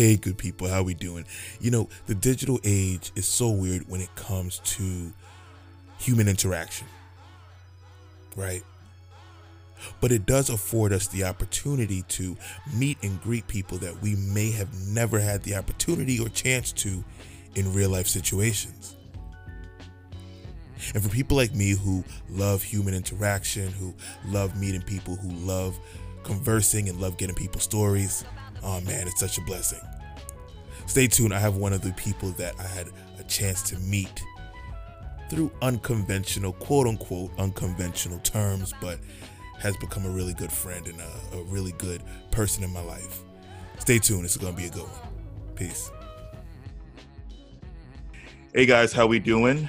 Hey, good people, how we doing? You know, the digital age is so weird when it comes to human interaction, right? But it does afford us the opportunity to meet and greet people that we may have never had the opportunity or chance to in real life situations. And for people like me who love human interaction, who love meeting people, who love conversing and love getting people's stories, oh man, it's such a blessing. Stay tuned. I have one of the people that I had a chance to meet through unconventional, quote unquote, unconventional terms, but has become a really good friend and a, a really good person in my life. Stay tuned. It's going to be a good one. Peace. Hey guys, how we doing?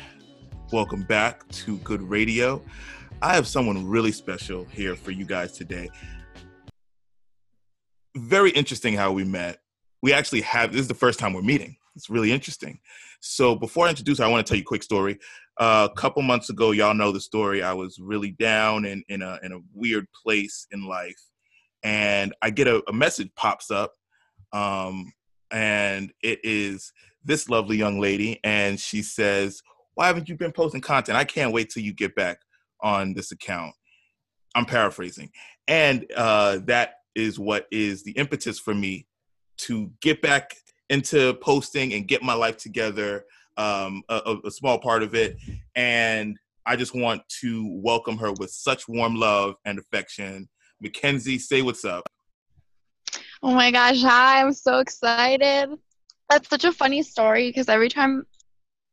Welcome back to Good Radio. I have someone really special here for you guys today. Very interesting how we met. We actually have this is the first time we're meeting. It's really interesting. So before I introduce her, I want to tell you a quick story. Uh, a couple months ago, y'all know the story. I was really down and in a in a weird place in life, and I get a, a message pops up, um, and it is this lovely young lady, and she says, why haven't you been posting content? I can't wait till you get back on this account. I'm paraphrasing. And uh, that is what is the impetus for me to get back into posting and get my life together, um, a, a small part of it. And I just want to welcome her with such warm love and affection. Mackenzie, say what's up. Oh my gosh, hi, I'm so excited. That's such a funny story because every time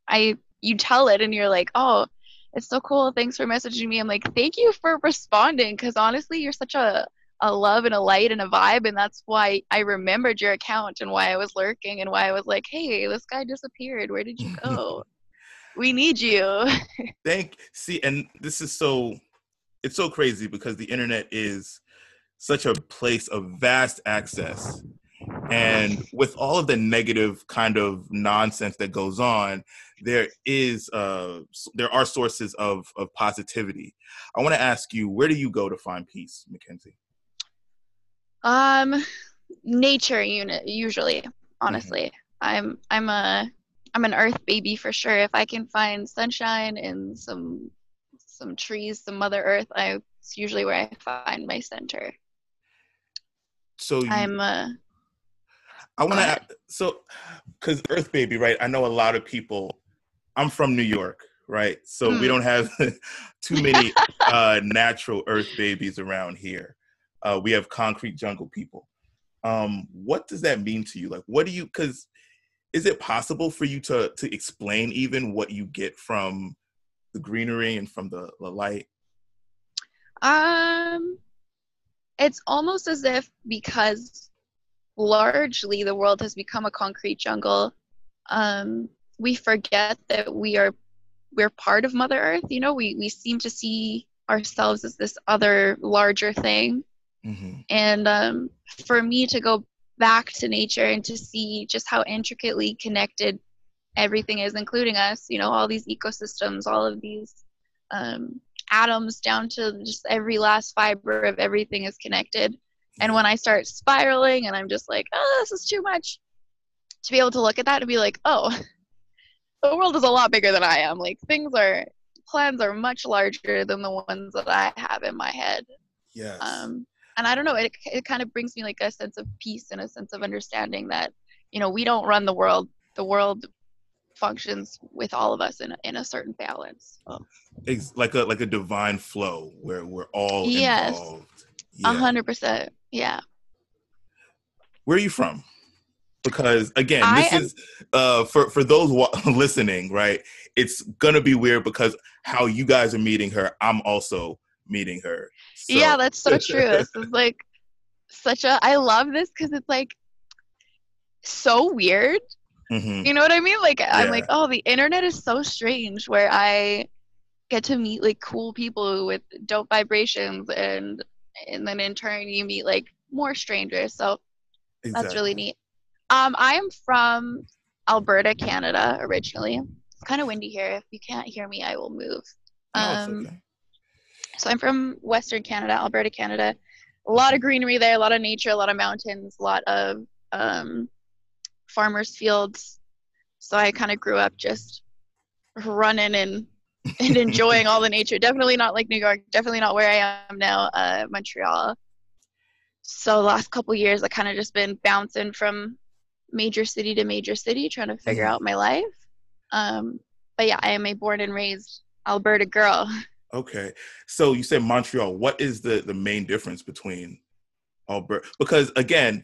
I you tell it and you're like, oh, it's so cool. Thanks for messaging me. I'm like, thank you for responding because honestly, you're such a, a love and a light and a vibe. And that's why I remembered your account and why I was lurking and why I was like, hey, this guy disappeared. Where did you go? we need you. Thank see, and this is so it's so crazy because the internet is such a place of vast access and with all of the negative kind of nonsense that goes on there is uh there are sources of of positivity i want to ask you where do you go to find peace mackenzie um nature unit usually honestly mm-hmm. i'm i'm a i'm an earth baby for sure if i can find sunshine and some some trees some mother earth i it's usually where i find my center so you, i'm a I want to so because Earth Baby, right? I know a lot of people. I'm from New York, right? So mm. we hmm. don't have too many uh, natural Earth babies around here. Uh, we have concrete jungle people. Um, what does that mean to you? Like, what do you? Because is it possible for you to to explain even what you get from the greenery and from the, the light? Um, it's almost as if because largely the world has become a concrete jungle. Um, we forget that we are we're part of Mother Earth. You know, we we seem to see ourselves as this other larger thing. Mm-hmm. And um, for me to go back to nature and to see just how intricately connected everything is, including us, you know, all these ecosystems, all of these um, atoms down to just every last fiber of everything is connected. And when I start spiraling and I'm just like, oh, this is too much, to be able to look at that and be like, oh, the world is a lot bigger than I am. Like things are, plans are much larger than the ones that I have in my head. Yes. Um, and I don't know, it, it kind of brings me like a sense of peace and a sense of understanding that, you know, we don't run the world. The world functions with all of us in a, in a certain balance. It's like a like a divine flow where we're all yes. involved. A hundred percent. Yeah. Where are you from? Because again, I this am- is uh, for for those listening, right? It's gonna be weird because how you guys are meeting her, I'm also meeting her. So. Yeah, that's so true. this is like such a. I love this because it's like so weird. Mm-hmm. You know what I mean? Like yeah. I'm like, oh, the internet is so strange. Where I get to meet like cool people with dope vibrations and and then in turn you meet like more strangers. So exactly. that's really neat. Um, I am from Alberta, Canada, originally. It's kind of windy here. If you can't hear me, I will move. Um, okay. So I'm from Western Canada, Alberta, Canada. A lot of greenery there, a lot of nature, a lot of mountains, a lot of um, farmers' fields. So I kind of grew up just running and and enjoying all the nature. Definitely not like New York. Definitely not where I am now, uh, Montreal. So the last couple years, I kind of just been bouncing from major city to major city, trying to figure Mhm. out my life. Um, but yeah, I am a born and raised Alberta girl. Okay. So you said Montreal. What is the the main difference between Alberta? Because again,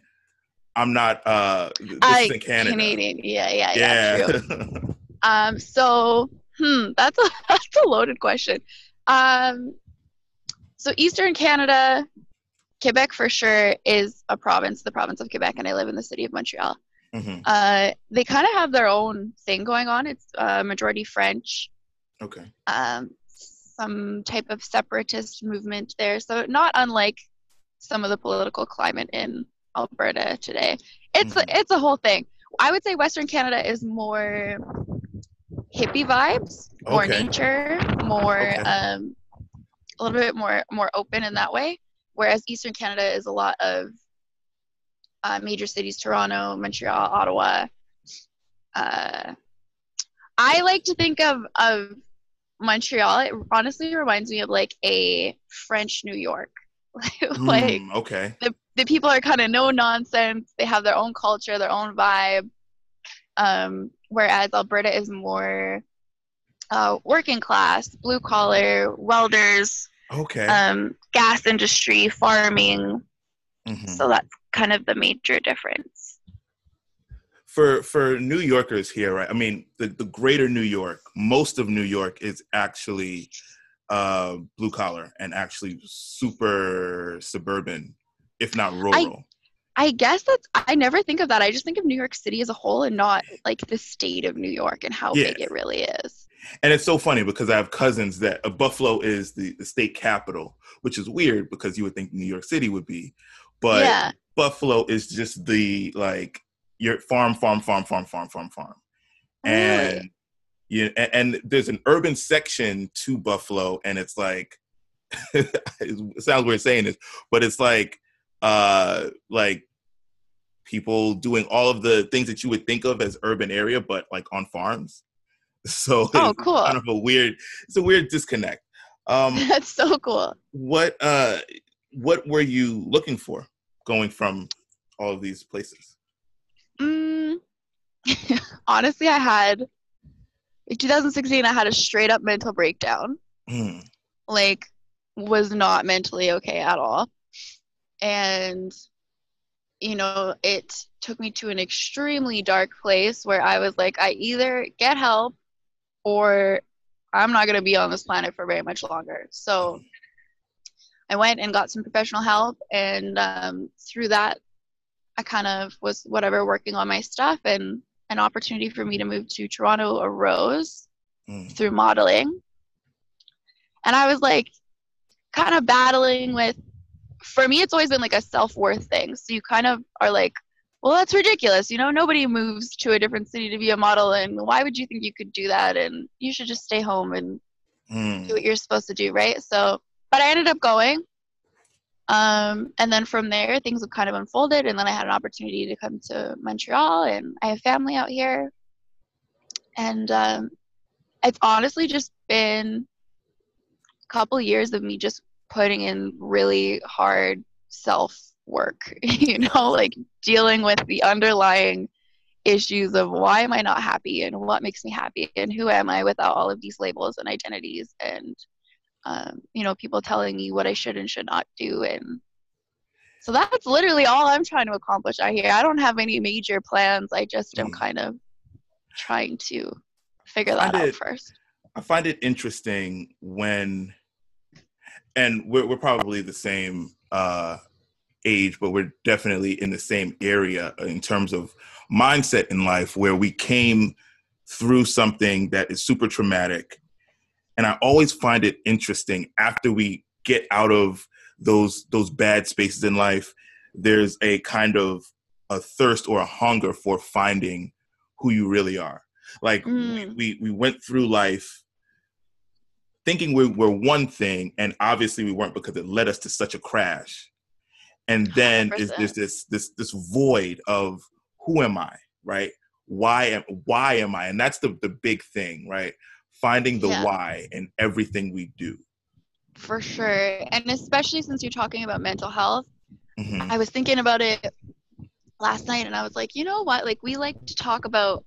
I'm not. uh This I Canada. Canadian. Yeah, yeah, yeah. Yeah. True. Um, so, hmm, that's a that's a loaded question. Um, so Eastern Canada, Quebec for sure is a province, the province of Quebec, and I live in the city of Montreal. Mhm. Uh, they kind of have their own thing going on. It's uh, majority French, Okay. um, some type of separatist movement there. So not unlike some of the political climate in Alberta today. It's Mhm. it's a whole thing. I would say Western Canada is more hippie vibes, more Okay. nature, more Okay. um, a little bit more more open in that way. Whereas Eastern Canada is a lot of uh, major cities: Toronto, Montreal, Ottawa. Uh, I like to think of of Montreal. It honestly reminds me of like a French New York. like Mm, okay. the, the people are kind of no nonsense. They have their own culture, their own vibe. Um, whereas Alberta is more uh, working class, blue collar, welders, Okay. um, gas industry, farming. Mhm. So that's kind of the major difference. For for New Yorkers here, right? I mean, the, the greater New York, most of New York is actually uh, blue collar and actually super suburban, if not rural. I guess that's, I never think of that. I just think of New York City as a whole and not like the state of New York and how Yeah. big it really is. and it's so funny because I have cousins that uh, Buffalo is the, the state capital, which is weird because you would think New York City would be, but yeah. Buffalo is just the like your farm, farm, farm, farm, farm, farm, farm. and Really? yeah, and, and there's an urban section to Buffalo, and it's like it sounds weird saying this, but it's like uh like people doing all of the things that you would think of as urban area, but like on farms. So Oh, it's cool. kind of a weird it's a weird disconnect. Um That's so cool. what uh what were you looking for going from all of these places? Mm, honestly, I had in 2016. I had a straight up mental breakdown. Hmm. Like, was not mentally okay at all, and you know, it took me to an extremely dark place where I was like, I either get help or I'm not gonna be on this planet for very much longer. So. I went and got some professional help, and um, through that, I kind of was whatever working on my stuff, and an opportunity for me to move to Toronto arose Hmm. through modeling. And I was like, kind of battling with, for me, it's always been like a self worth thing. So you kind of are like, well, that's ridiculous. You know, nobody moves to a different city to be a model, and why would you think you could do that? And you should just stay home and Hmm. do what you're supposed to do, right? So, but I ended up going. Um, and then from there, things have kind of unfolded. And then I had an opportunity to come to Montreal, and I have family out here. And um, it's honestly just been a couple years of me just putting in really hard self work, you know, like dealing with the underlying issues of why am I not happy and what makes me happy and who am I without all of these labels and identities and um, you know people telling me what I should and should not do and so that's literally all I'm trying to accomplish out here. I don't have any major plans. I just am Mm. kind of trying to figure that out it- first. I find it interesting when, and we're, we're probably the same uh, age, but we're definitely in the same area in terms of mindset in life where we came through something that is super traumatic. And I always find it interesting after we get out of those those bad spaces in life, there's a kind of a thirst or a hunger for finding who you really are. Like we, Mm. we we went through life thinking we were one thing, and obviously we weren't because it led us to such a crash. And then is there's this this this void of who am I? right? Why am why am I? And that's the the big thing, right? Finding the Yeah. why in everything we do. For sure. And especially since you're talking about mental health, Mhm. I was thinking about it last night and I was like, you know what? Like, we like to talk about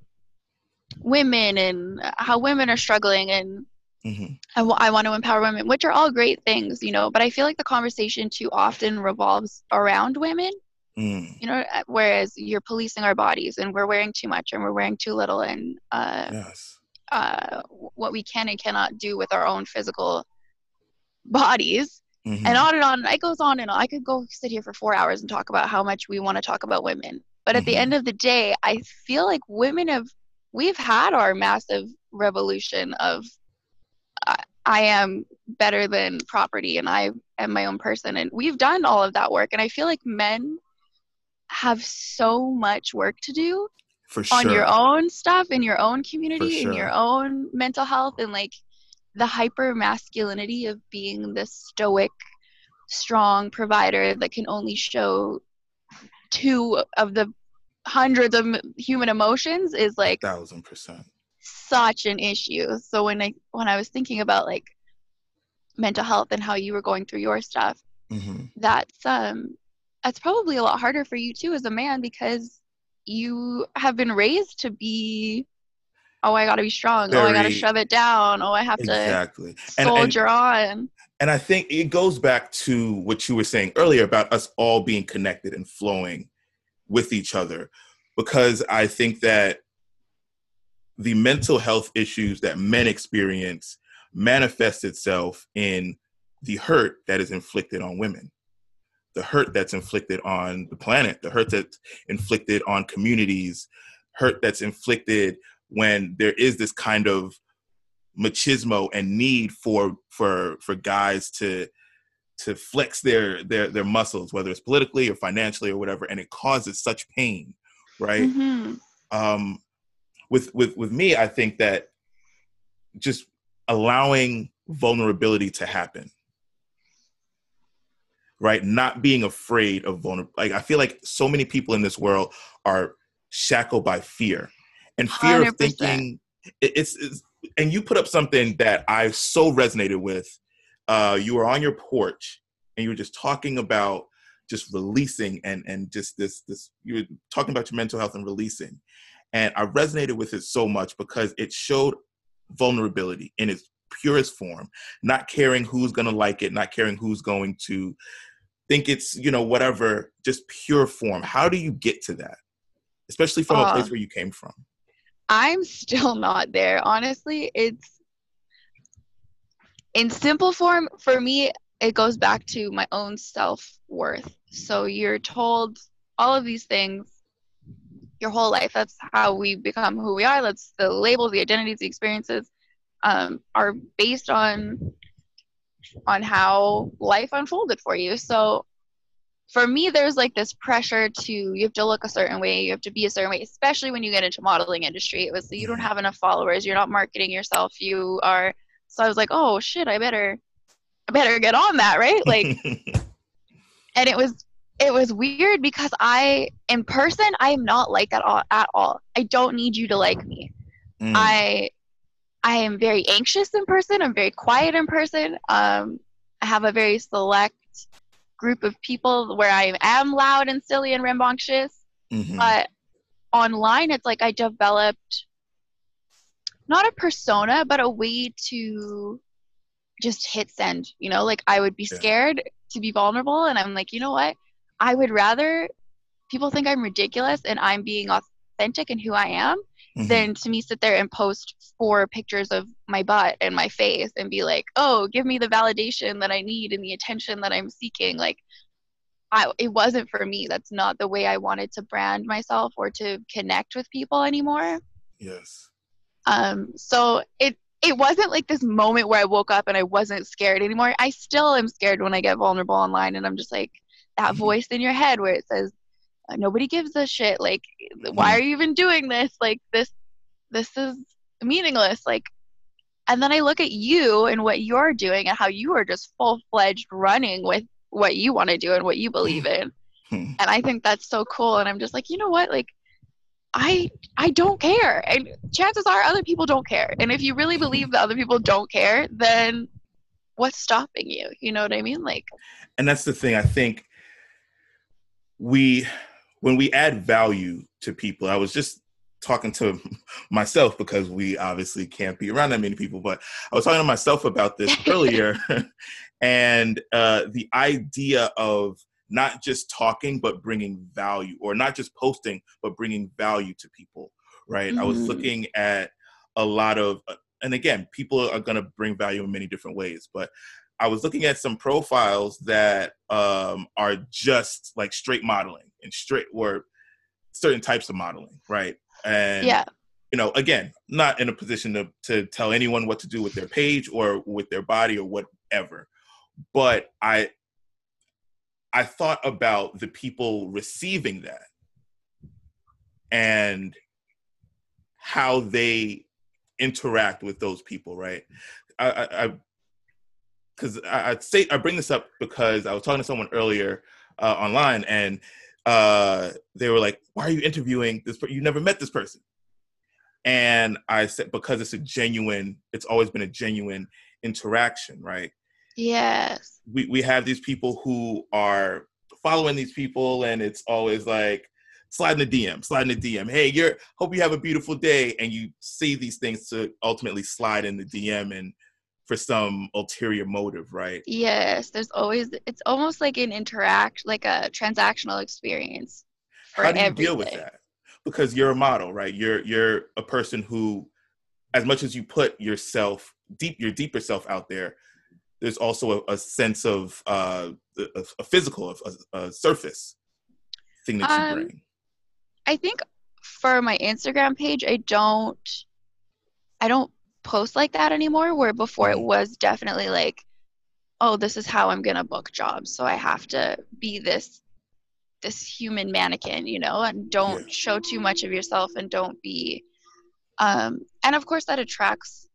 women and how women are struggling and Mhm. I, w- I want to empower women, which are all great things, you know, but I feel like the conversation too often revolves around women, Mm. you know, whereas you're policing our bodies and we're wearing too much and we're wearing too little and uh, Yes. Uh, what we can and cannot do with our own physical bodies. Mhm. and on and on. It goes on and on. I could go sit here for four hours and talk about how much we want to talk about women. But at the Mhm. end of the day, I feel like women have, we've had our massive revolution of I, I am better than property and I am my own person. And we've done all of that work. And I feel like men have so much work to do For sure. on your own stuff in your own community in your own mental health and like the hyper masculinity of being this stoic strong provider that can only show two of the hundreds of human emotions is like Thousand percent. such an issue so when i when i was thinking about like mental health and how you were going through your stuff hmm that's um that's probably a lot harder for you too as a man because you have been raised to be oh i gotta be strong oh i gotta shove it down oh i have Exactly. to And- and- soldier on And I think it goes back to what you were saying earlier about us all being connected and flowing with each other. Because I think that the mental health issues that men experience manifest itself in the hurt that is inflicted on women, the hurt that's inflicted on the planet, the hurt that's inflicted on communities, hurt that's inflicted when there is this kind of machismo and need for for for guys to to flex their their their muscles whether it's politically or financially or whatever and it causes such pain right? Hmm um with with with me i think that just allowing vulnerability to happen right not being afraid of vulnerable like i feel like so many people in this world are shackled by fear and fear of 100%. thinking it's, it's and you put up something that i so resonated with uh you were on your porch and you were just talking about just releasing and and just this this you were talking about your mental health and releasing and i resonated with it so much because it showed vulnerability in its purest form not caring who's going to like it not caring who's going to think it's you know whatever just pure form. How do you get to that? Especially from a Uh, place where you came from. I'm still not there. Honestly it's in simple form for me it goes back to my own self-worth. So you're told all of these things your whole life. That's how we become who we are. That's the labels the identities the experiences um, are based on on how life unfolded for you. So for me there's like this pressure to you have to look a certain way you have to be a certain way especially when you get into modeling industry. It was you don't have enough followers you're not marketing yourself you are so i was like oh shit i better i better get on that right? Like and it was it was weird because i in person i am not like that all, at all. I don't need you to like me. Mm, I I am very anxious in person. I'm very quiet in person. Um, I have a very select group of people where I am loud and silly and rambunctious. mhm. But online, it's like I developed not a persona, but a way to just hit send. You know, like I would be Yeah. scared to be vulnerable, and I'm like, you know what? I would rather people think I'm ridiculous and I'm being authentic in who I am Mhm. than to me sit there and post four pictures of my butt and my face and be like, oh, give me the validation that I need and the attention that I'm seeking. Like, I, it wasn't for me. That's not the way I wanted to brand myself or to connect with people anymore. yes Um, so it it wasn't like this moment where I woke up and I wasn't scared anymore. I still am scared when I get vulnerable online, and I'm just like that Mhm. voice in your head where it says, "Nobody gives a shit. Like, why are you even doing this? Like this, this is meaningless." Like, and then I look at you and what you're doing and how you are just full fledged running with what you want to do and what you believe in Hmm. and I think that's so cool. And I'm just like, you know what? Like, I I don't care. And chances are other people don't care. And if you really believe that other people don't care, then what's stopping you? You know what I mean? Like And that's the thing I think we when we add value to people, I was just talking to myself because we obviously can't be around that many people, but I was talking to myself about this earlier and uh, the idea of not just talking but bringing value or not just posting but bringing value to people right mm-hmm. i was mm-hmm. looking at a lot of uh, and again people are going to bring value in many different ways but i was looking at some profiles that um, are just like straight modeling and straight or certain types of modeling right? And yeah. you know again not in a position to, to tell anyone what to do with their page or with their body or whatever. But i I thought about the people receiving that and how they interact with those people, right? I, because I, I, say I bring this up because I was talking to someone earlier uh, online, and uh, they were like, "Why are you interviewing this? Per- you never met this person." And I said, "Because it's a genuine. It's always been a genuine interaction, right? Yes. We we have these people who are following these people, and it's always like sliding the DM, sliding the DM. Hey, you're hope you have a beautiful day, and you see these things to ultimately slide in the DM and for some ulterior motive, right? Yes, there's always it's almost like an interact, like a transactional experience. How do you everything. deal with that? Because you're a model, right? You're you're a person who, as much as you put yourself deep, your deeper self out there, there's also a, a sense of uh, a, a physical, a, a, surface thing that you um, bring. I think for my Instagram page, I don't, I don't post like that anymore. Where before mm-hmm. it was definitely like, oh, this is how I'm gonna book jobs, so I have to be this this human mannequin, you know, and don't yeah. show too much of yourself and don't be um and of course that attracts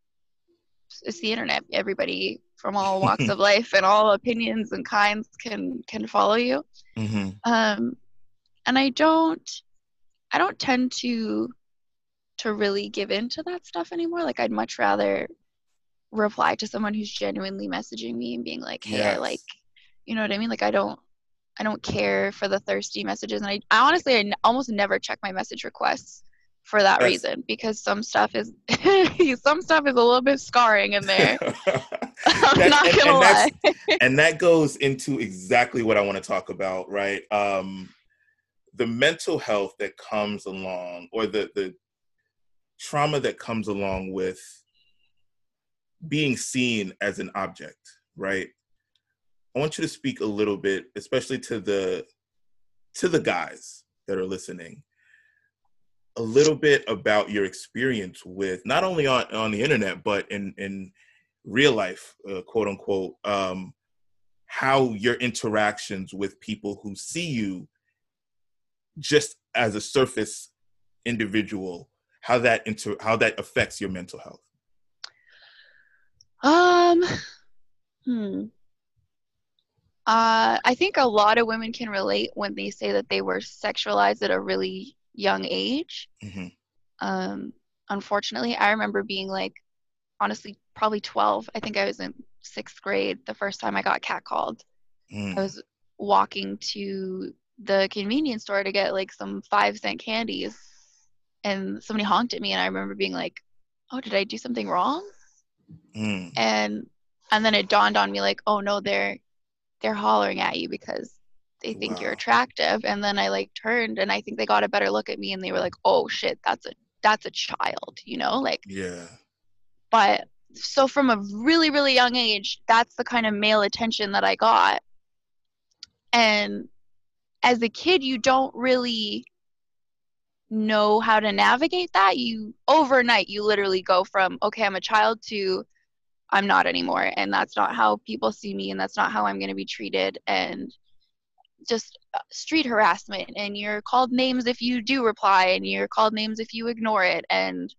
it's the internet. Everybody from all walks of life and all opinions and kinds can can follow you. Mm-hmm. Um, and I don't, I don't tend to to really give in to that stuff anymore. Like I'd much rather reply to someone who's genuinely messaging me and being like, "Hey, yes. I like," you know what I mean? Like I don't, I don't care for the thirsty messages, and I, I honestly, I n- almost never check my message requests for that yes. reason because some stuff is some stuff is a little bit scarring in there. I'm not gonna and, and lie. and that goes into exactly what I want to talk about, right? Um, the mental health that comes along, or the the trauma that comes along with being seen as an object, right? I want you to speak a little bit, especially to the to the guys that are listening a little bit about your experience with not only on, on the internet but in in real life uh, quote unquote um, how your interactions with people who see you just as a surface individual how that inter how that affects your mental health um hmm uh, I think a lot of women can relate when they say that they were sexualized at a really young age. Mm-hmm. Um, unfortunately, I remember being like, honestly, probably 12. I think I was in sixth grade the first time I got catcalled. Mm. I was walking to the convenience store to get like some five cent candies, and somebody honked at me, and I remember being like, "Oh, did I do something wrong?" Mm. And and then it dawned on me like, "Oh no, they're they're hollering at you because they think wow. you're attractive and then i like turned and i think they got a better look at me and they were like oh shit that's a that's a child you know like yeah but so from a really really young age that's the kind of male attention that i got and as a kid you don't really know how to navigate that you overnight you literally go from okay i'm a child to i'm not anymore. And that's not how people see me and that's not how i'm going to be treated. And just uh, street harassment and you're called names if you do reply and you're called names if you ignore it. And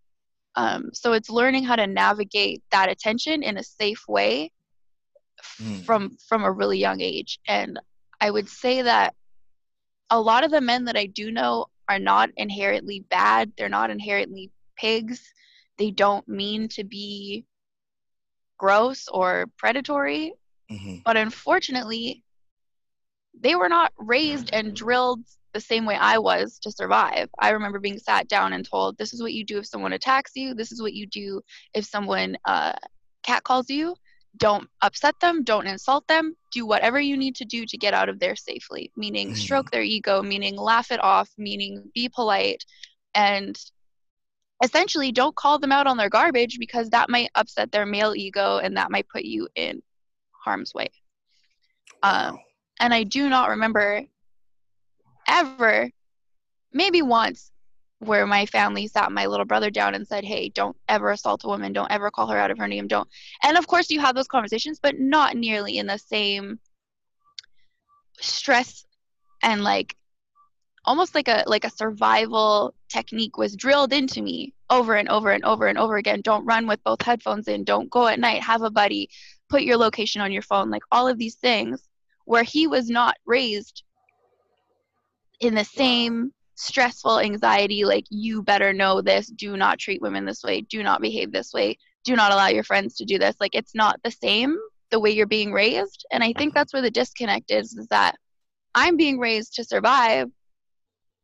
um, so it's learning how to navigate that attention in a safe way mm. from from a really young age. And i would say that a lot of the men that i do know are not inherently bad. They're not inherently pigs. They don't mean to be gross or predatory. Mhm. But unfortunately, they were not raised and drilled the same way I was to survive. I remember being sat down and told, this is what you do if someone attacks you, this is what you do if someone uh, catcalls you. Don't upset them, don't insult them, do whatever you need to do to get out of there safely, meaning Mhm. stroke their ego, meaning laugh it off, meaning be polite, and essentially don't call them out on their garbage because that might upset their male ego and that might put you in harm's way. Um, and I do not remember ever, maybe once, where my family sat my little brother down and said, "Hey, don't ever assault a woman. Don't ever call her out of her name. Don't." And of course, you have those conversations, but not nearly in the same stress and like almost like a like a survival technique was drilled into me over and over and over and over again don't run with both headphones in don't go at night have a buddy put your location on your phone like all of these things where he was not raised in the same stressful anxiety like you better know this. Do not treat women this way. Do not behave this way. Do not allow your friends to do this. Like it's not the same the way you're being raised and i think mm-hmm. that's where the disconnect is is that i'm being raised to survive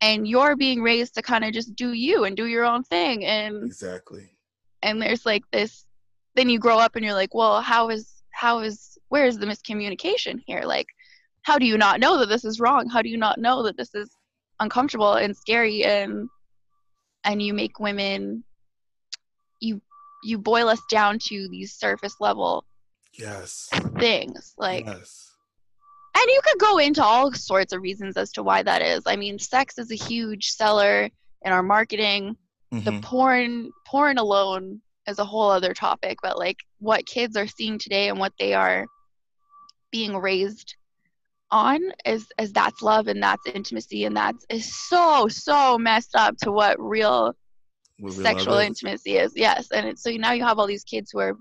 and you're being raised to kind of just do you and do your own thing and Exactly. and there's like this then you grow up and you're like well how is how is where is the miscommunication here? Like how do you not know that this is wrong? How do you not know that this is uncomfortable and scary and and you make women you you boil us down to these surface level Yes. things like yes. and you could go into all sorts of reasons as to why that is i mean sex is a huge seller in our marketing the Mhm. porn porn alone is a whole other topic but like what kids are seeing today and what they are being raised on is is that's love and that's intimacy and that's is so so messed up to what real What sexual intimacy is yes and it's, so now you have all these kids who are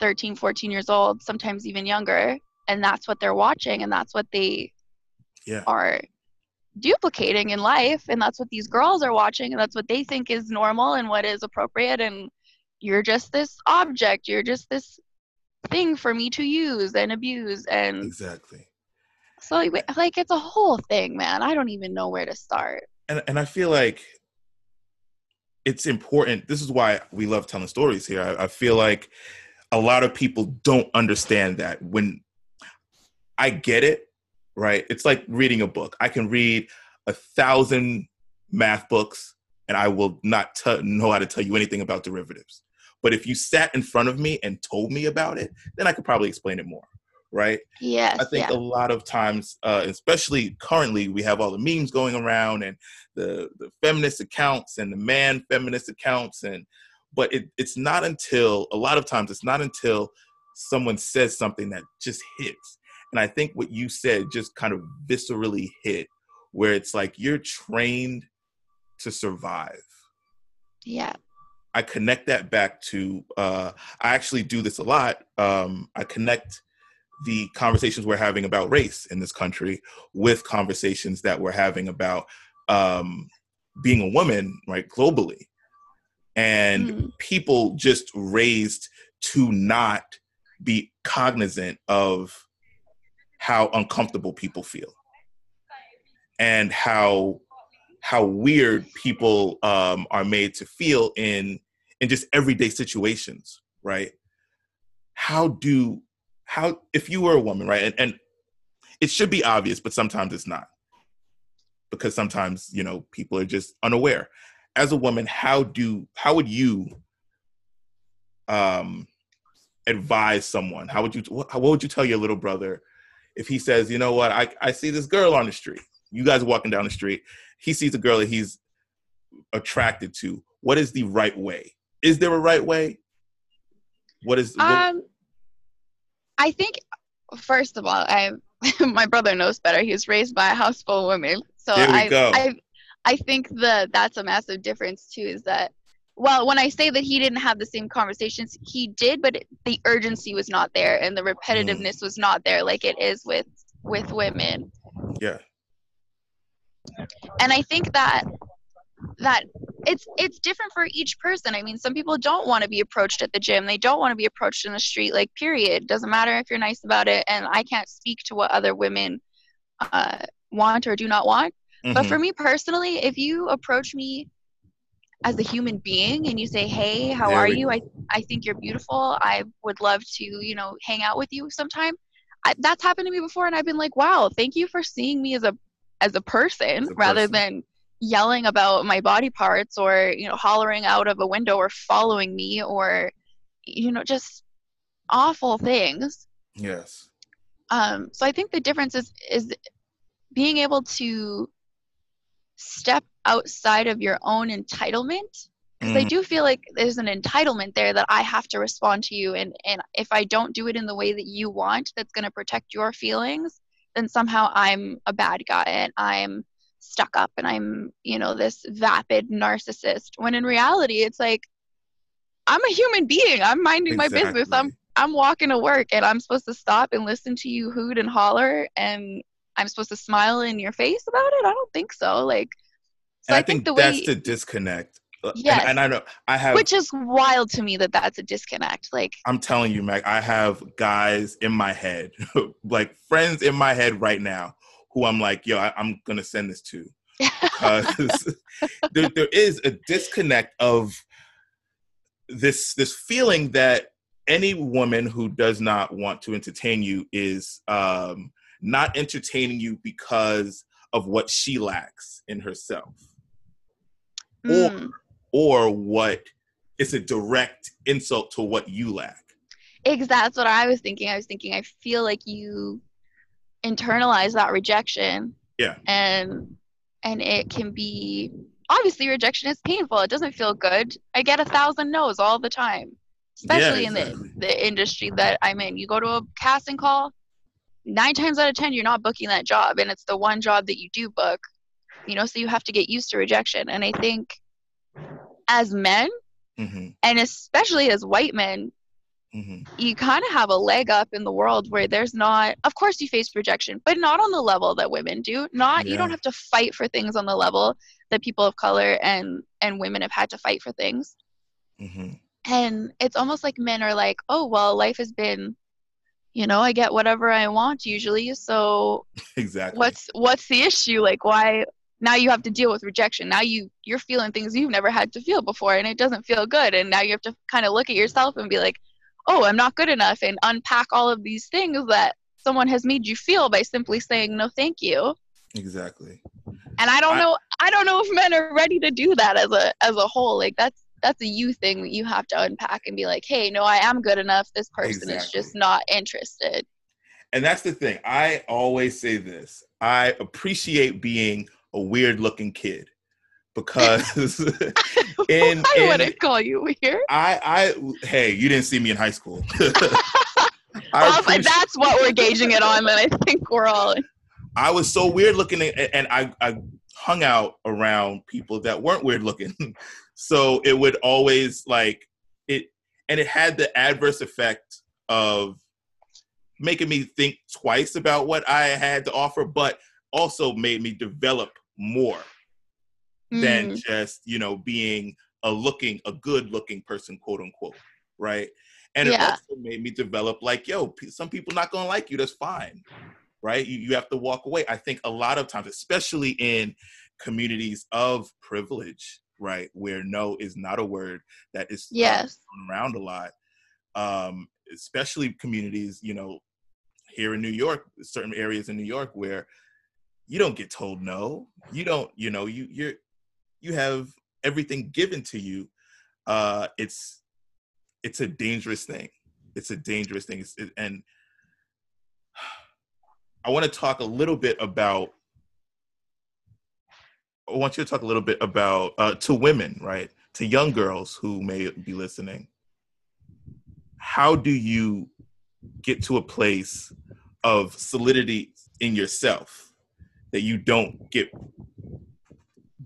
13 14 years old sometimes even younger and that's what they're watching and that's what they Yeah. are duplicating in life and that's what these girls are watching and that's what they think is normal and what is appropriate and you're just this object you're just this thing for me to use and abuse and Exactly. So like, it's a whole thing man i don't even know where to start and and I feel like it's important. This is why we love telling stories here. I, I feel like a lot of people don't understand that when I get it, right? It's like reading a book. I can read a thousand math books and I will not t- know how to tell you anything about derivatives. But if you sat in front of me and told me about it, then I could probably explain it more, right? yes I think yeah. a lot of times, uh, especially currently, we have all the memes going around and the the feminist accounts and the man feminist accounts, and but it, it's not until a lot of times it's not until someone says something that just hits, and I think what you said just kind of viscerally hit, where it's like you're trained to survive. yeah I connect that back to uh, I actually do this a lot. Um, I connect the conversations we're having about race in this country with conversations that we're having about um, being a woman, right, globally, and Mm. people just raised to not be cognizant of how uncomfortable people feel and how how weird people um, are made to feel in in just everyday situations, right? How do how if you were a woman, right? And, and it should be obvious, but sometimes it's not because sometimes you know people are just unaware. As a woman, how do how would you um, advise someone? How would you what, what would you tell your little brother if he says, you know what, I I see this girl on the street. You guys walking down the street. He sees a girl that he's attracted to. What is the right way? Is there a right way? What is what, Um, I think first of all, I my brother knows better. He was raised by a house full of women, so I. I I think that that's a massive difference too. Is that well, when I say that he didn't have the same conversations, he did, but it, the urgency was not there, and the Mm. repetitiveness was not there, like it is with with women. yeah. And I think that that it's it's different for each person. I mean some people don't want to be approached at the gym. They don't want to be approached in the street like period. Doesn't matter if you're nice about it and i can't speak to what other women uh, want or do not want. Mm-hmm. but for me personally if you approach me as a human being and you say hey how there are you? I, I think you're beautiful. I would love to you know hang out with you sometime I, that's happened to me before and i've been like wow thank you for seeing me as a as a person as a rather person. than yelling about my body parts or you know hollering out of a window or following me or you know just awful things yes um so i think the difference is is being able to step outside of your own entitlement because mm. I do feel like there's an entitlement there that I have to respond to you and and if I don't do it in the way that you want that's going to protect your feelings then somehow I'm a bad guy and I'm stuck up and I'm, you know, this vapid narcissist. When in reality, it's like, I'm a human being. I'm minding exactly. my business. I'm I'm walking to work and I'm supposed to stop and listen to you hoot and holler and I'm supposed to smile in your face about it? I don't think so. Like so I, I, think, think the that's way, the disconnect. Yeah, and, and, I know I have, which is wild to me that that's a disconnect. Like I'm telling you, Mac, I have guys in my head, like friends in my head right now, who I'm like, yo, I, am gonna send this to because there, there is a disconnect of this this feeling that any woman who does not want to entertain you is um, not entertaining you because of what she lacks in herself, mm. or or what is a direct insult to what you lack. Exactly. That's what I was thinking. I was thinking. I feel like you internalize that rejection. Yeah. And and it can be obviously rejection is painful. It doesn't feel good. I get a thousand no's all the time, especially yeah, exactly. in the the industry that I'm in. You go to a casting call, nine times out of ten you're not booking that job, and it's the one job that you do book. You know, so you have to get used to rejection. And I think as men, mm-hmm. and especially as white men, Mm-hmm. you kind of have a leg up in the world where there's not of course you face rejection but not on the level that women do not yeah. you don't have to fight for things on the level that people of color and and women have had to fight for things mm-hmm. and it's almost like men are like oh well life has been you know i get whatever i want usually so exactly what's what's the issue like why now you have to deal with rejection now you you're feeling things you've never had to feel before and it doesn't feel good and now you have to kind of look at yourself and be like oh, I'm not good enough, and unpack all of these things that someone has made you feel by simply saying no, thank you. Exactly. And I don't I, know. I don't know if men are ready to do that as a as a whole. Like that's that's a you thing that you have to unpack and be like, hey, no, I am good enough. This person exactly. is just not interested. And that's the thing. I always say this. I appreciate being a weird looking kid because in, I wouldn't call you weird. I, I, hey, you didn't see me in high school. well, that's what we're gauging it on, then I think we're all. I was so weird looking, and I, I hung out around people that weren't weird looking, so it would always like it, and it had the adverse effect of making me think twice about what I had to offer, but also made me develop more mm. than just you know being a looking a good looking person quote unquote right? And yeah. it also made me develop like yo some people not gonna like you that's fine right? You, you have to walk away. I think a lot of times especially in communities of privilege right where no is not a word that is yes. around a lot um especially communities you know here in new york certain areas in new york where you don't get told no. You don't you know you you're you have everything given to you, uh, it's it's a dangerous thing. It's a dangerous thing, it, and I want to talk a little bit about. I want you to talk a little bit about uh, to women, right? To young girls who may be listening. How do you get to a place of solidity in yourself that you don't get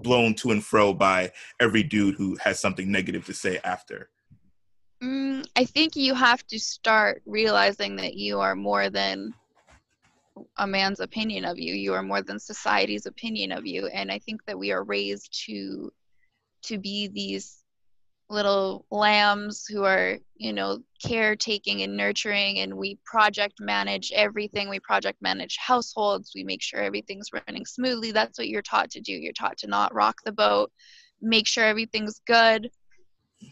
blown to and fro by every dude who has something negative to say after? Mm, I think you have to start realizing that you are more than a man's opinion of you. You are more than society's opinion of you. And I think that we are raised to to be these little lambs who are you know caretaking and nurturing and we project manage everything. We project manage households. We make sure everything's running smoothly. That's what you're taught to do. You're taught to not rock the boat. Make sure everything's good.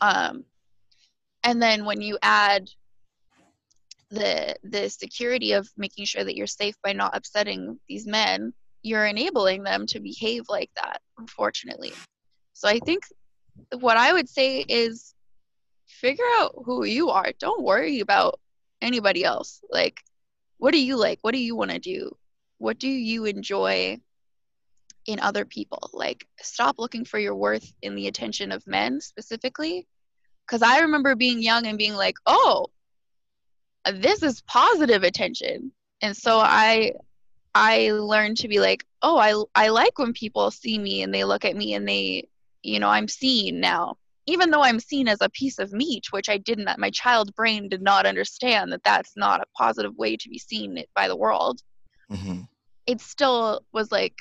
Um, and then when you add the the security of making sure that you're safe by not upsetting these men you're enabling them to behave like that unfortunately. So i think what i would say is figure out who you are. Don't worry about anybody else. Like what do you like? What do you want to do? What do you enjoy in other people? Like stop looking for your worth in the attention of men specifically. Because i remember being young and being like oh this is positive attention. And so i i learned to be like oh i i like when people see me and they look at me and they you know i'm seen now. Even though i'm seen as a piece of meat which i didn't that my child brain did not understand that that's not a positive way to be seen by the world. Mm-hmm. it still was like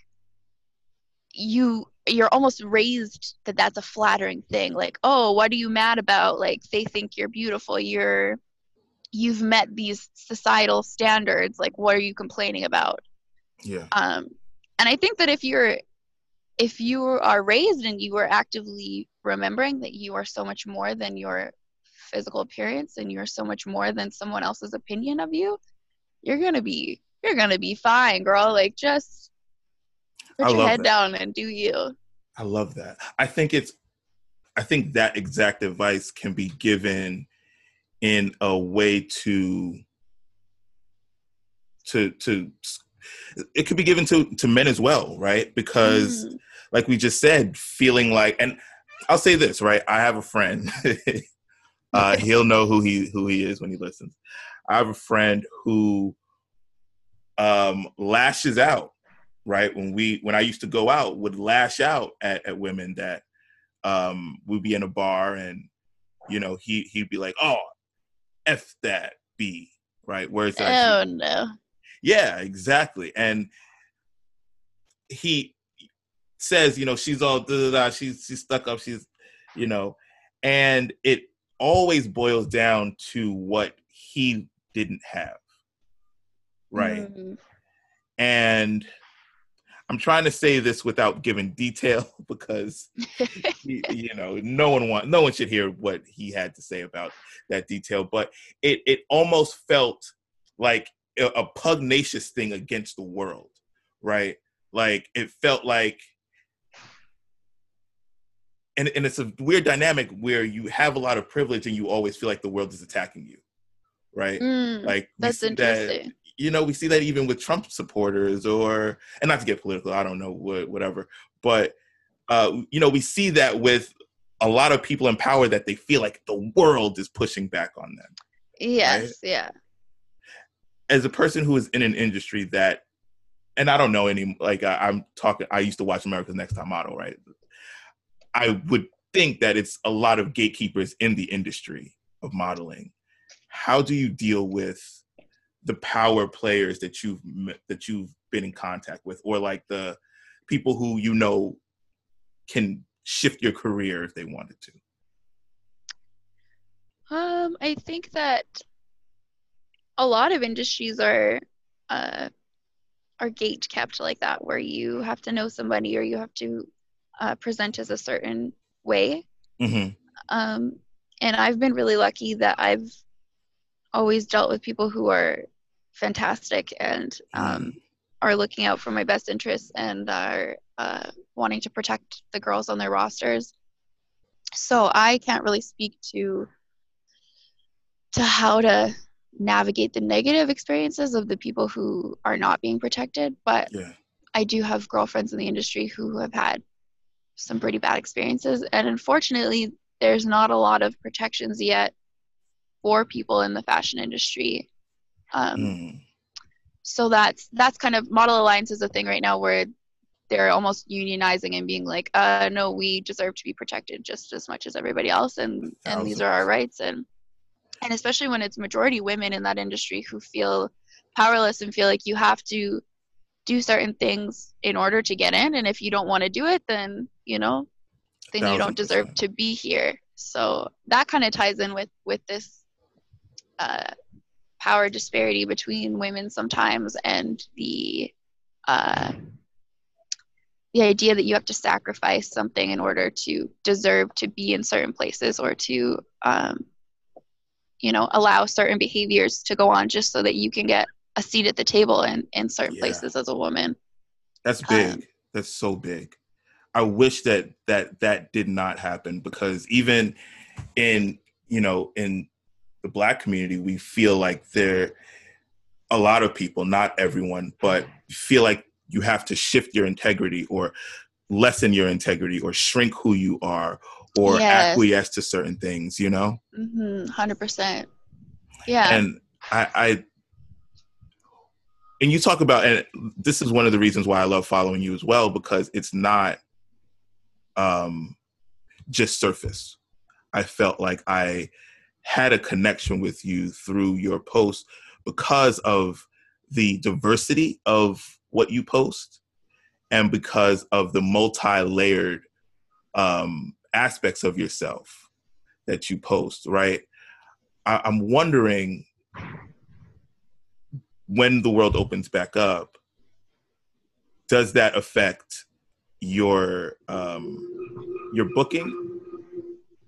you you're almost raised that that's a flattering thing. Like oh what are you mad about? Like they think you're beautiful. You're you've met these societal standards. Like what are you complaining about? Yeah. Um and i think that if you're if you are raised and you are actively remembering that you are so much more than your physical appearance and you're so much more than someone else's opinion of you you're gonna be you're gonna be fine girl like just put your head that. down and do you i love that i think it's i think that exact advice can be given in a way to to to it could be given to to men as well right because mm. Like we just said feeling like and i'll say this right i have a friend uh he'll know who he who he is when he listens i have a friend who um lashes out right when we when i used to go out would lash out at, at women that um would be in a bar and you know he he'd be like oh F that B, right? Where's that? oh no. Yeah, exactly. And he says, you know, she's all da da da, she's she's stuck up, she's, you know, and it always boils down to what he didn't have. Right. Mm. And I'm trying to say this without giving detail because he, you know no one want no one should hear what he had to say about that detail. But it it almost felt like a, a pugnacious thing against the world, right? Like it felt like and, and it's a weird dynamic where you have a lot of privilege and you always feel like the world is attacking you right mm, like that's interesting that, you know, we see that even with Trump supporters or, and not to get political, I don't know, what whatever, but, uh, you know, we see that with a lot of people in power that they feel like the world is pushing back on them. Yes, right? yeah. As a person who is in an industry that, and I don't know any, like I, I'm talking, I used to watch America's Next Top Model, right? I would think that it's a lot of gatekeepers in the industry of modeling. How do you deal with the power players that you've that you've been in contact with or like the people who you know can shift your career if they wanted to um i think that a lot of industries are uh are gate kept like that where you have to know somebody or you have to uh, present as a certain way mm-hmm. um and i've been really lucky that i've always dealt with people who are fantastic and um, mm. are looking out for my best interests and are uh, wanting to protect the girls on their rosters. So I can't really speak to to how to navigate the negative experiences of the people who are not being protected, but yeah. I do have girlfriends in the industry who have had some pretty bad experiences. And unfortunately there's not a lot of protections yet for people in the fashion industry. Um, mm. So that's that's kind of model alliance is a thing right now where they're almost unionizing and being like, uh, no, we deserve to be protected just as much as everybody else, and and these are our rights, and and especially when it's majority women in that industry who feel powerless and feel like you have to do certain things in order to get in, and if you don't want to do it, then you know, then you don't deserve to be here. So that kind of ties in with with this uh, power disparity between women sometimes and the uh, the idea that you have to sacrifice something in order to deserve to be in certain places or to um, you know allow certain behaviors to go on just so that you can get a seat at the table in in certain yeah. places as a woman that's big um, that's so big i wish that that that did not happen because even in you know in the black community we feel like there a lot of people not everyone but feel like you have to shift your integrity or lessen your integrity or shrink who you are or yes. acquiesce to certain things you know? Mm-hmm, 100% yeah. And I, I and you talk about and this is one of the reasons why i love following you as well because it's not um just surface i felt like i had a connection with you through your post because of the diversity of what you post and because of the multi-layered um, aspects of yourself that you post right? I- i'm wondering when the world opens back up does that affect your um, your booking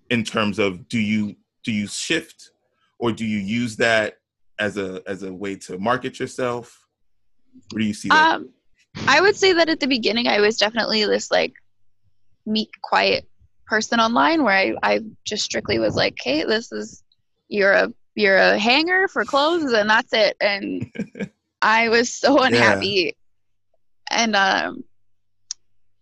in terms of do you do you shift or do you use that as a as a way to market yourself? Where do you see that? Um, i would say that at the beginning i was definitely this like meek quiet person online where i i just strictly was like hey this is you're a you're a hanger for clothes and that's it. And i was so unhappy. Yeah. and um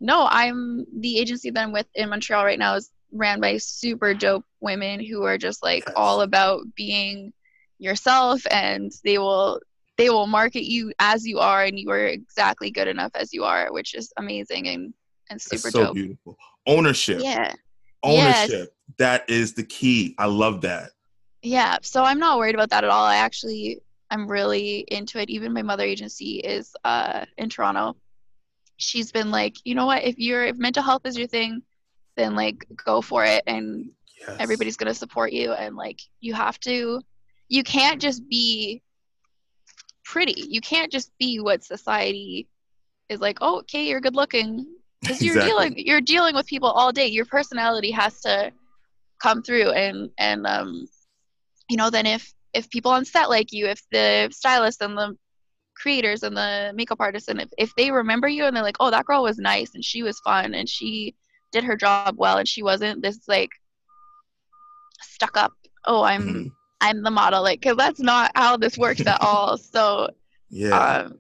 no i'm the agency that i'm with in montreal right now is ran by super dope women who are just like all about being yourself and they will they will market you as you are and you are exactly good enough as you are which is amazing and and super That's so dope. beautiful. Ownership. Yeah. Ownership. Yes. that is the key. I love that. Yeah. So i'm not worried about that at all. I actually i'm really into it. Even my mother agency is uh in toronto she's been like you know what if you're if mental health is your thing then like go for it and yes. everybody's going to support you and like you have to you can't just be pretty you can't just be what society is like oh okay you're good looking because you're exactly. dealing you're dealing with people all day your personality has to come through and and um you know then if if people on set like you if the stylist and the creators and the makeup artists and if, if they remember you and they're like oh that girl was nice and she was fun and she did her job well and she wasn't this like stuck up. Oh i'm mm-hmm. i'm the model like because that's not how this works at all. So yeah. um,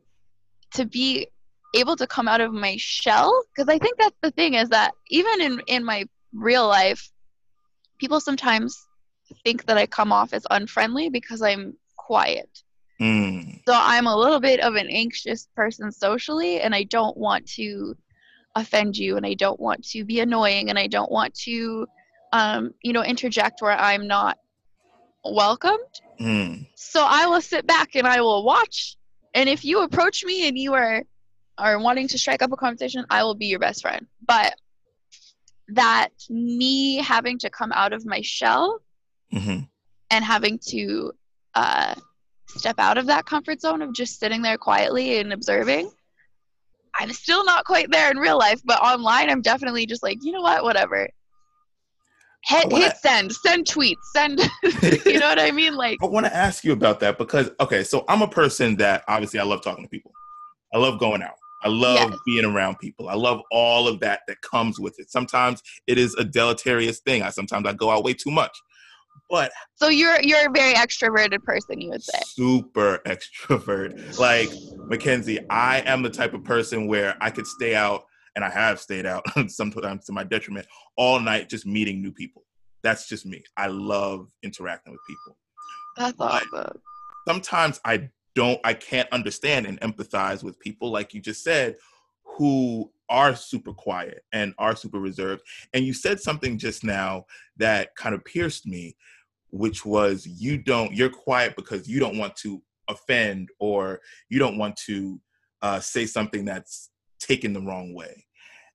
to be able to come out of my shell because i think that's the thing is that even in in my real life people sometimes think that i come off as unfriendly because i'm quiet mm. so i'm a little bit of an anxious person socially and i don't want to offend you and I don't want to be annoying and I don't want to um, you know interject where I'm not welcomed. Mm. So I will sit back and I will watch and if you approach me and you are are wanting to strike up a conversation, I will be your best friend. But that me having to come out of my shell mm-hmm. and having to uh, step out of that comfort zone of just sitting there quietly and observing I'm still not quite there in real life, but online I'm definitely just like, you know what, whatever. Hit, hit send, send tweets, send, you know what I mean? Like, I want to ask you about that because, okay, so I'm a person that obviously I love talking to people. I love going out. I love yes. being around people. I love all of that that comes with it. Sometimes it is a deleterious thing. I sometimes I go out way too much. But so you're you're a very extroverted person, you would say. Super extrovert. Like Mackenzie, I am the type of person where I could stay out, and I have stayed out sometimes to my detriment all night just meeting new people. That's just me. I love interacting with people. That's awesome. Sometimes I don't, I can't understand and empathize with people, like you just said, who are super quiet and are super reserved. And you said something just now that kind of pierced me which was you don't you're quiet because you don't want to offend or you don't want to uh, say something that's taken the wrong way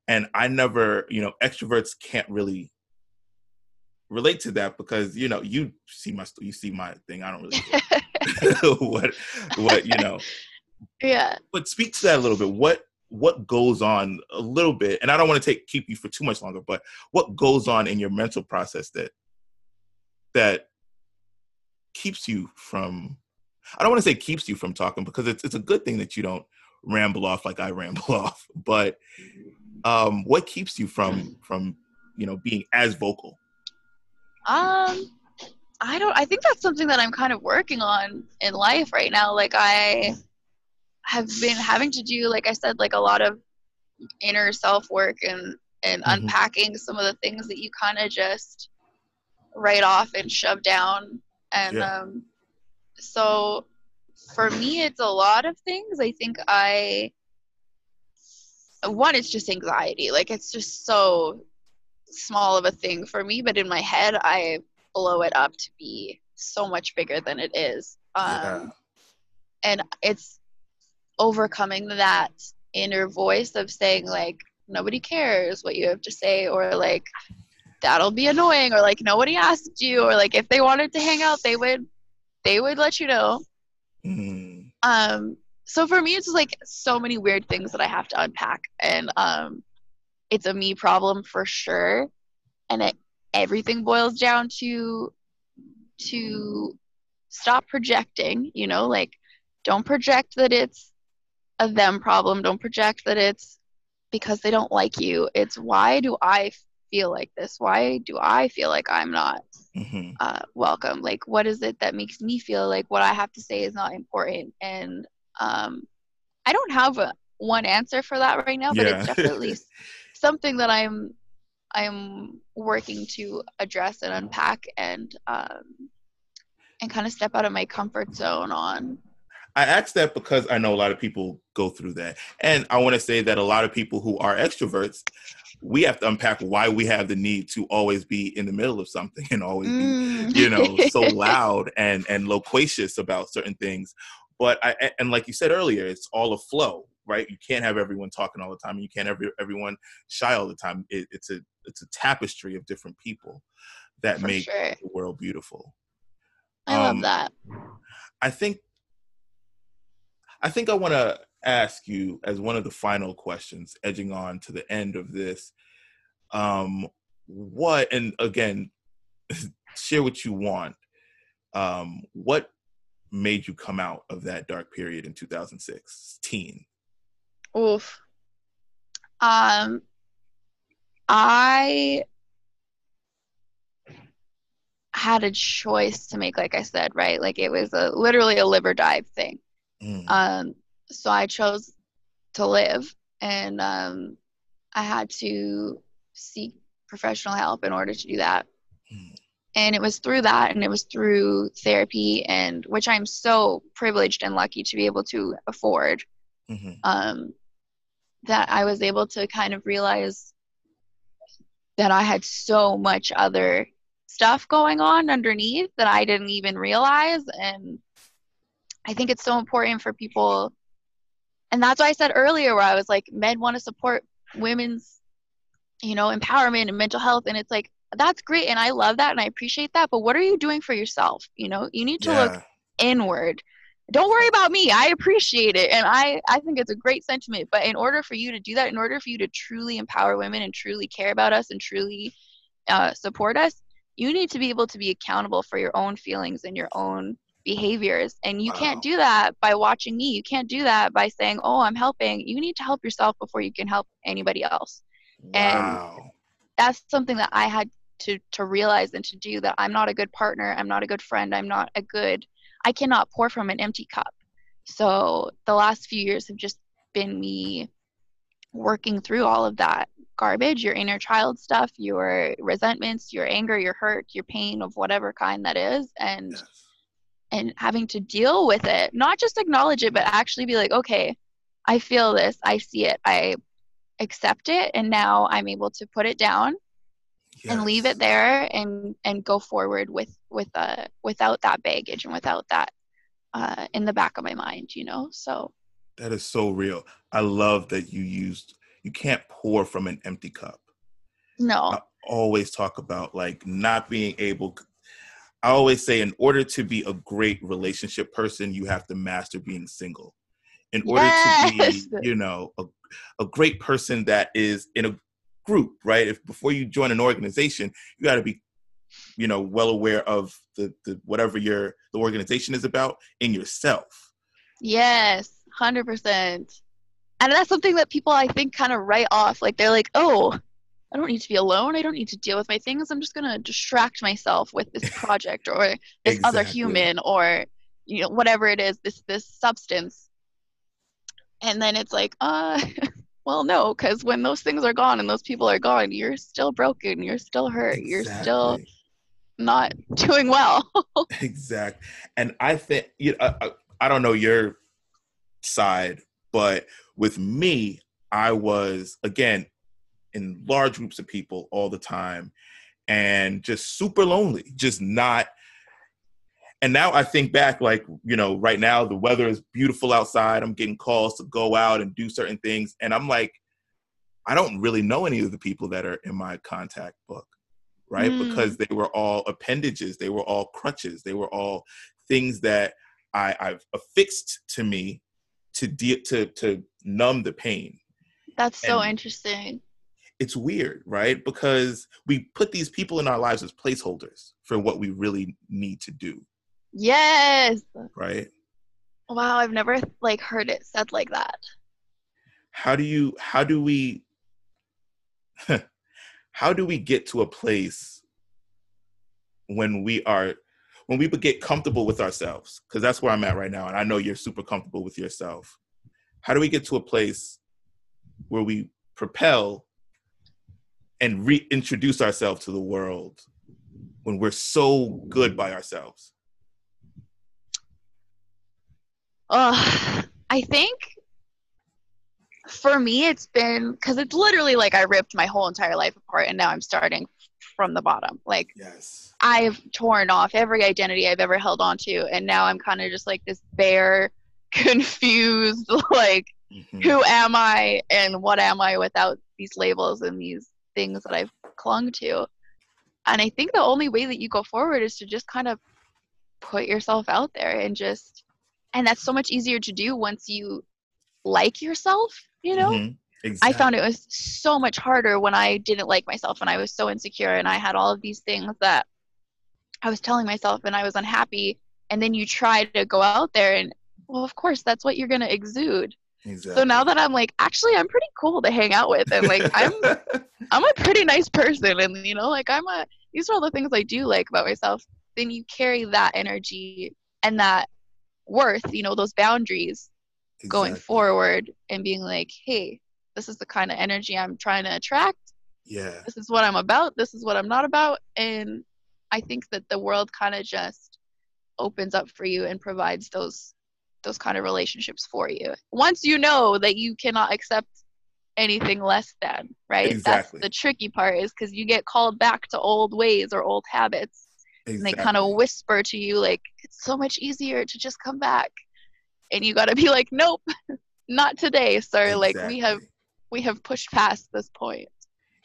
and I never, you know, extroverts can't really relate to that because you know you see my you see my thing. I don't really what what you know. Yeah. But speak to that a little bit. What what goes on a little bit, and I don't want to take keep you for too much longer, but what goes on in your mental process that that keeps you from I don't want to say keeps you from talking because it's it's a good thing that you don't ramble off like I ramble off, but um, what keeps you from from you know being as vocal? Um, I don't. I think that's something that I'm kind of working on in life right now. Like I have been having to do, like I said, like a lot of inner self work and and mm-hmm. unpacking some of the things that you kind of just write off and shove down. And yeah. um, so for me, it's a lot of things. I think I one, it's just anxiety. Like it's just so small of a thing for me, but in my head, I blow it up to be so much bigger than it is. Um, yeah. And it's overcoming that inner voice of saying, like, nobody cares what you have to say, or like, that'll be annoying, or like, nobody asked you, or like, if they wanted to hang out, they would, they would let you know. Mm. Um, so for me it's like so many weird things that i have to unpack and um it's a me problem for sure and it everything boils down to to stop projecting you know like don't project that it's a them problem don't project that it's because they don't like you it's why do i feel like this why do i feel like i'm not mm-hmm. uh, welcome like what is it that makes me feel like what i have to say is not important and um, I don't have a, one answer for that right now, but yeah. it's definitely something that I'm I'm working to address and unpack and um, and kind of step out of my comfort zone on. I ask that because I know a lot of people go through that, and I want to say that a lot of people who are extroverts, we have to unpack why we have the need to always be in the middle of something and always mm. be, you know, so loud and and loquacious about certain things, but I and like you said earlier, it's all a flow, right? You can't have everyone talking all the time, and you can't have everyone shy all the time. It, it's a it's a tapestry of different people that For make sure. the world beautiful. I um, love that. I think I think I want to ask you as one of the final questions, edging on to the end of this. Um, what and again, share what you want. Um, what made you come out of that dark period in 2006 teen oof um i had a choice to make like i said right like it was a literally a live or die thing mm. um so i chose to live and um i had to seek professional help in order to do that. Mm and it was through that and it was through therapy and which i'm so privileged and lucky to be able to afford mm-hmm. um, that i was able to kind of realize that i had so much other stuff going on underneath that i didn't even realize. And i think it's so important for people and that's why i said earlier where i was like men want to support women's you know empowerment and mental health. And it's like that's great. And i love that and i appreciate that. But what are you doing for yourself? You know you need to yeah. look inward. Don't worry about me. I appreciate it. And i i think it's a great sentiment. But in order for you to do that in order for you to truly empower women and truly care about us and truly uh, support us you need to be able to be accountable for your own feelings and your own behaviors and you wow. can't do that by watching me you can't do that by saying oh i'm helping you need to help yourself before you can help anybody else wow. and that's something that I had to to realize and to do that I'm not a good partner, I'm not a good friend, I'm not a good I cannot pour from an empty cup. So the last few years have just been me working through all of that garbage, your inner child stuff, your resentments, your anger, your hurt, your pain of whatever kind that is and yes. And having to deal with it, not just acknowledge it but actually be like, okay, I feel this, I see it, I accept it and now i'm able to put it down yes. and leave it there and and go forward with with uh without that baggage and without that uh in the back of my mind you know so that is so real i love that you used you can't pour from an empty cup. No. I always talk about like not being able I always say in order to be a great relationship person, you have to master being single. In order Yes. to be, you know, a, a great person that is in a group, right? If before you join an organization, you got to be, you know, well aware of the, the whatever your the organization is about in yourself. Yes, hundred percent. And that's something that people I think kind of write off. Like they're like, "Oh, I don't need to be alone. I don't need to deal with my things. I'm just gonna distract myself with this project or this other human or you know whatever it is, this this substance." And then it's like, uh, well, no, because when those things are gone and those people are gone, you're still broken. You're still hurt. You're still not doing well. exact and i think you know, I, I don't know your side but with me i was again in large groups of people all the time and just super lonely just not. And now i think back like you know right now the weather is beautiful outside. I'm getting calls to go out and do certain things. And i'm like i don't really know any of the people that are in my contact book right? Mm. because they were all appendages. They were all crutches. They were all things that i i've affixed to me to de- to to numb the pain. That's so And- interesting. It's weird right? Because we put these people in our lives as placeholders for what we really need to do. Yes. right? Wow, I've never like heard it said like that. how do you how do we how do we get to a place when we are when we get comfortable with ourselves? Because that's where i'm at right now and i know you're super comfortable with yourself. How do we get to a place where we propel and reintroduce ourselves to the world when we're so good by ourselves Uh, I think for me, it's been because it's literally like I ripped my whole entire life apart and now I'm starting from the bottom. Like yes I've torn off every identity I've ever held on to, and now I'm kind of just like this bare, confused, like, Mhm. who am I and what am I without these labels and these things that I've clung to? And I think the only way that you go forward is to just kind of put yourself out there and just, and that's so much easier to do once you like yourself, you know? Mhm. I found it was so much harder when I didn't like myself and I was so insecure and I had all of these things that I was telling myself and I was unhappy. And then you try to go out there and, well, of course, that's what you're going to exude. Exactly. So now that I'm like, actually, I'm pretty cool to hang out with and like, I'm, I'm a pretty nice person. And, you know, like, I'm a, these are all the things I do like about myself. Then you carry that energy and that worth, you know, those boundaries going forward and being like, hey, this is the kind of energy I'm trying to attract. yeah This is what I'm about. This is what I'm not about. And I think that the world kind of just opens up for you and provides those those kind of relationships for you. Once you know that you cannot accept anything less than, right? Exactly. That's the tricky part is because you get called back to old ways or old habits and they kind of whisper to you like it's so much easier to just come back and you got to be like nope not today sir like we have we have pushed past this point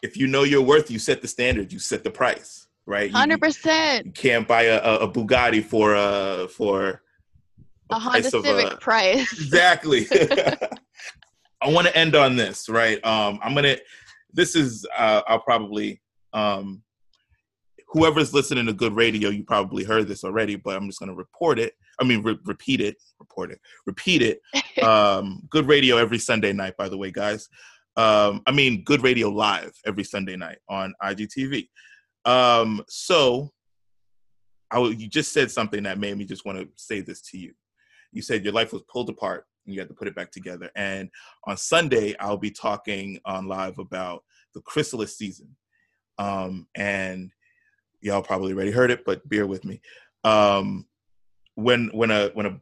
if you know your worth, you set the standard, you set the price, right? 100% You, can't buy a, a, a Bugatti for uh for a honda price civic a- price exactly. I want to end on this, right? Um, I'm gonna. This is uh, I'll probably um, whoever's listening to good radio, you probably heard this already, but I'm just gonna report it. I mean, re- repeat it, report it, repeat it. Um, good radio every Sunday night, by the way, guys. Um, I mean, good radio live every Sunday night on IGTV. Um, so, I w- you just said something that made me just want to say this to you. You said your life was pulled apart and you had to put it back together. And on Sunday, I'll be talking on live about the chrysalis season. Um, and y'all probably already heard it, but bear with me. Um, when when a when a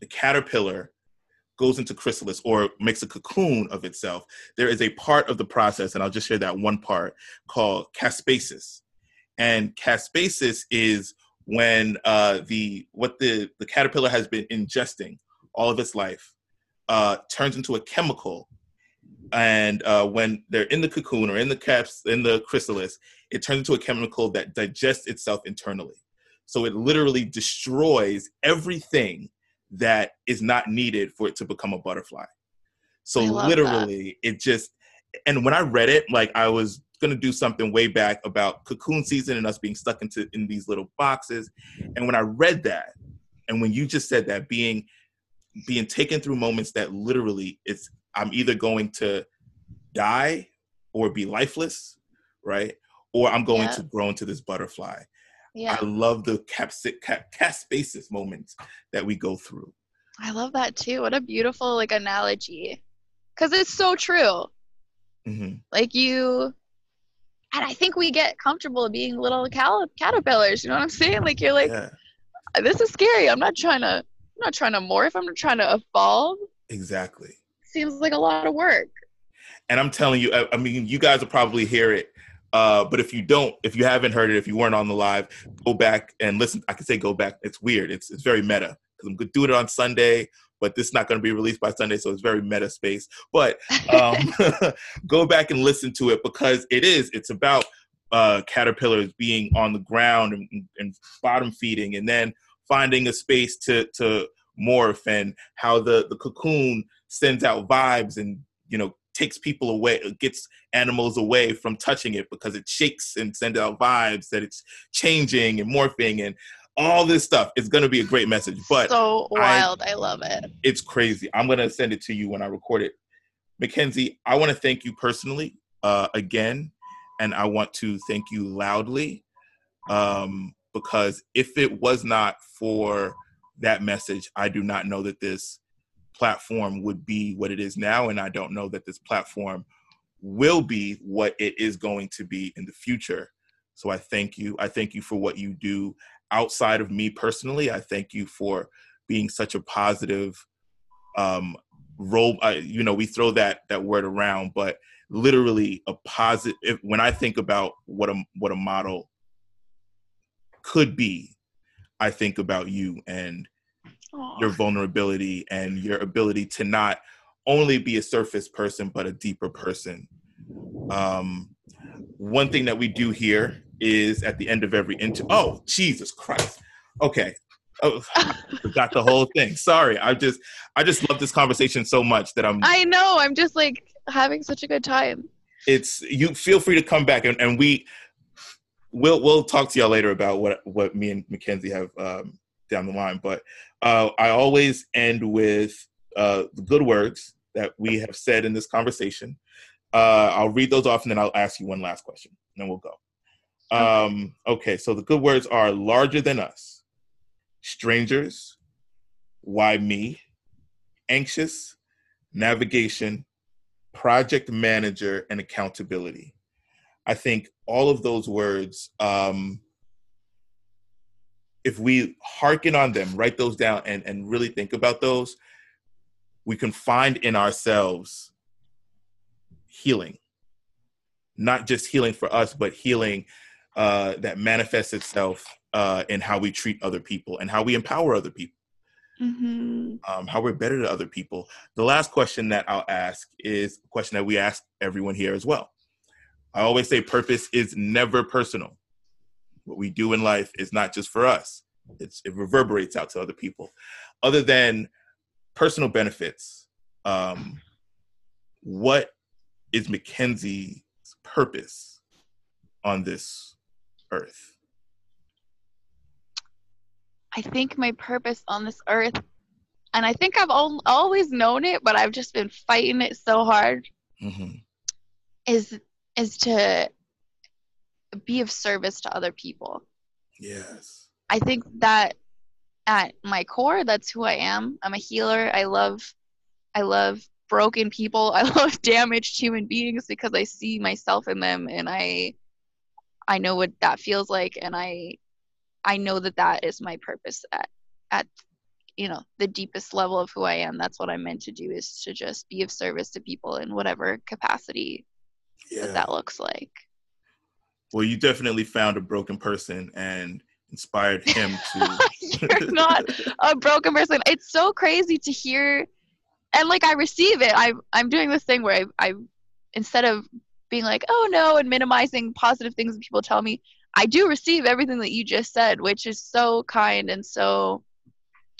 the caterpillar goes into chrysalis or makes a cocoon of itself, there is a part of the process, and I'll just share that one part called caspasis. And caspasis is when uh, the what the the caterpillar has been ingesting all of its life uh, turns into a chemical and uh, when they're in the cocoon or in the caps in the chrysalis, it turns into a chemical that digests itself internally. So it literally destroys everything that is not needed for it to become a butterfly. So literally, that. it just and when I read it, like I was gonna do something way back about cocoon season and us being stuck into in these little boxes. And when I read that, and when you just said that, being being taken through moments that literally it's I'm either going to die or be lifeless, right? Or I'm going yeah. to grow into this butterfly. Yeah. I love the caspasis moments that we go through. I love that too. What a beautiful like analogy. Cuz it's so true. Mm-hmm. Like you and I think we get comfortable being little cal- caterpillars, you know what I'm saying? Like you're like yeah. this is scary. I'm not trying to I'm not trying to morph. I'm not trying to evolve. Exactly. Seems like a lot of work. And I'm telling you, I, I mean, you guys will probably hear it uh, but if you don't, if you haven't heard it, if you weren't on the live, go back and listen. I can say go back. It's weird. It's it's very meta because I'm doing it on Sunday, but this is not going to be released by Sunday, so it's very meta space. But um, go back and listen to it because it is. It's about uh, caterpillars being on the ground and, and bottom feeding, and then finding a space to to morph, and how the the cocoon sends out vibes and you know takes people away, gets animals away from touching it because it shakes and sends out vibes that it's changing and morphing and all this stuff. It's going to be a great message. But so wild. I, I love it. It's crazy. I'm going to send it to you when I record it. Mackenzie, I want to thank you personally uh, again, and I want to thank you loudly um, because if it was not for that message, I do not know that this platform would be what it is now. And I don't know that this platform will be what it is going to be in the future. So I thank you. I thank you for what you do outside of me personally. I thank you for being such a positive um, role. I, you know, we throw that that word around, but literally a positive. When I think about what a what a model could be, I think about you and Aww. your vulnerability and your ability to not only be a surface person but a deeper person um, one thing that we do here is at the end of every interview oh jesus christ. Okay. Oh, I forgot the whole thing. Sorry. I just i just love this conversation so much that i'm i know. I'm just like having such a good time. It's you feel free to come back and, and we we'll we'll talk to y'all later about what what me and mackenzie have um, down the line. But uh, I always end with uh, the good words that we have said in this conversation. Uh, I'll read those off and then I'll ask you one last question, and then we'll go. Um, okay, so the good words are larger than us, strangers, why me, anxious, navigation, project manager, and accountability. I think all of those words um, if we hearken on them, write those down, and, and really think about those, we can find in ourselves healing. Not just healing for us, but healing uh, that manifests itself uh, in how we treat other people and how we empower other people. Mm-hmm. Um, how we're better to other people. The last question that I'll ask is a question that we ask everyone here as well. I always say purpose is never personal what we do in life is not just for us it's, it reverberates out to other people other than personal benefits um, what is mackenzie's purpose on this earth i think my purpose on this earth and i think i've al- always known it but i've just been fighting it so hard mm-hmm. is is to be of service to other people. Yes. I think that at my core that's who I am. I'm a healer. I love I love broken people. I love damaged human beings because I see myself in them and I I know what that feels like and I I know that that is my purpose at at you know the deepest level of who I am. That's what I'm meant to do is to just be of service to people in whatever capacity yeah. that that looks like. Well, you definitely found a broken person and inspired him to. You're not a broken person. It's so crazy to hear and like I receive it. I'm I'm doing this thing where I I instead of being like oh no and minimizing positive things that people tell me, I do receive everything that you just said, which is so kind and so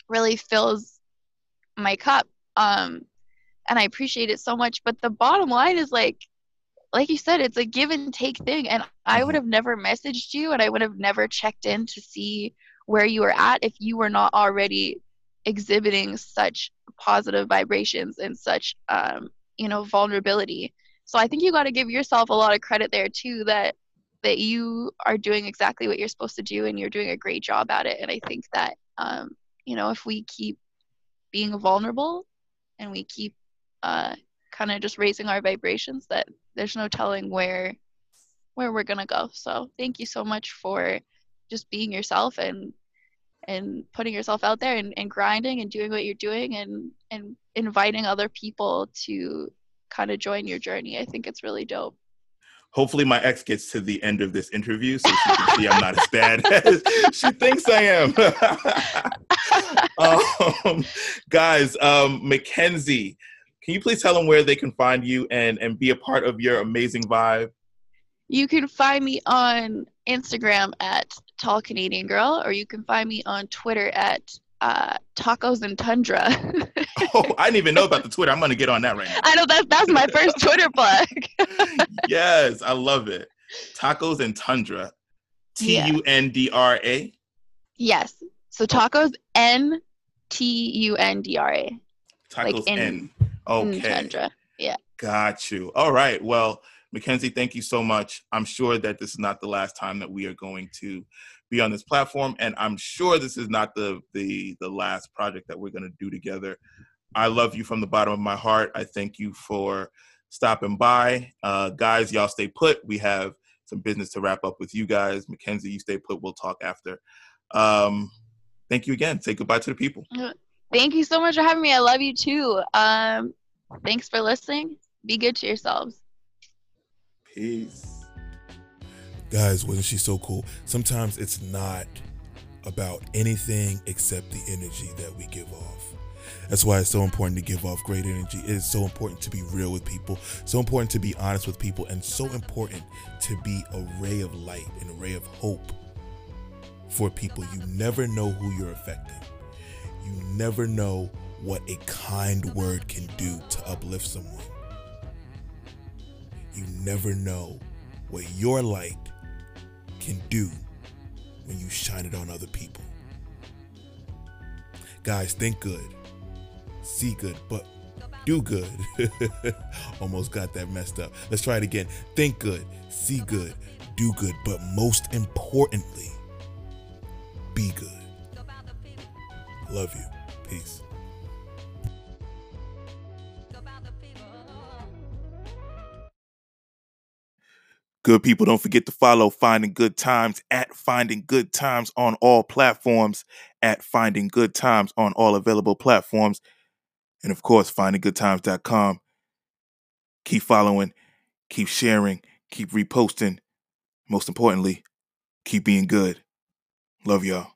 really fills my cup. Um, and I appreciate it so much. But the bottom line is like, like you said, it's a give and take thing. And I would mm-hmm. have never messaged you and I would have never checked in to see where you were at if you were not already exhibiting such positive vibrations and such, um, you know, vulnerability. So I think you got to give yourself a lot of credit there too that that you are doing exactly what you're supposed to do and you're doing a great job at it. And I think that, um, you know, if we keep being vulnerable and we keep uh, kind of just raising our vibrations, that there's no telling where where we're gonna go. So thank you so much for just being yourself and and putting yourself out there and, and grinding and doing what you're doing and and inviting other people to kind of join your journey. I think it's really dope hopefully my ex gets to the end of this interview so she can see I'm not as bad as she thinks I am. um, guys, um, Mackenzie, can you please tell them where they can find you and, and be a part of your amazing vibe? You can find me on Instagram at Tall Canadian Girl, or you can find me on Twitter at uh, tacos and tundra. oh, I didn't even know about the Twitter. I'm gonna get on that right now. I know that's that's my first Twitter plug. yes, I love it. Tacos and tundra. T U N D R A. Yes. So tacos N T U N D R A. Tacos like in, N. Okay. In tundra. Yeah. Got you. All right. Well, Mackenzie, thank you so much. I'm sure that this is not the last time that we are going to be on this platform and i'm sure this is not the the the last project that we're going to do together. I love you from the bottom of my heart. I thank you for stopping by. Uh, guys y'all stay put. We have some business to wrap up with you guys. Mackenzie you stay put. We'll talk after. Um, thank you again. Say goodbye to the people. Uh, thank you so much for having me. I love you too. Um, thanks for listening. Be good to yourselves. Peace guys, wasn't she so cool? Sometimes it's not about anything except the energy that we give off. That's why it's so important to give off great energy. It is so important to be real with people, so important to be honest with people, and so important to be a ray of light, and a ray of hope for people. You never know who you're affecting. You never know what a kind word can do to uplift someone. You never know what your light can do when you shine it on other people. Guys, think good, see good, but do good. Almost got that messed up. Let's try it again. Think good, see good, do good, but most importantly, be good. Love you. Peace. Good people, don't forget to follow Finding Good Times at Finding Good Times on all platforms, at Finding Good Times on all available platforms, and of course, findinggoodtimes.com. Keep following, keep sharing, keep reposting. Most importantly, keep being good. Love y'all.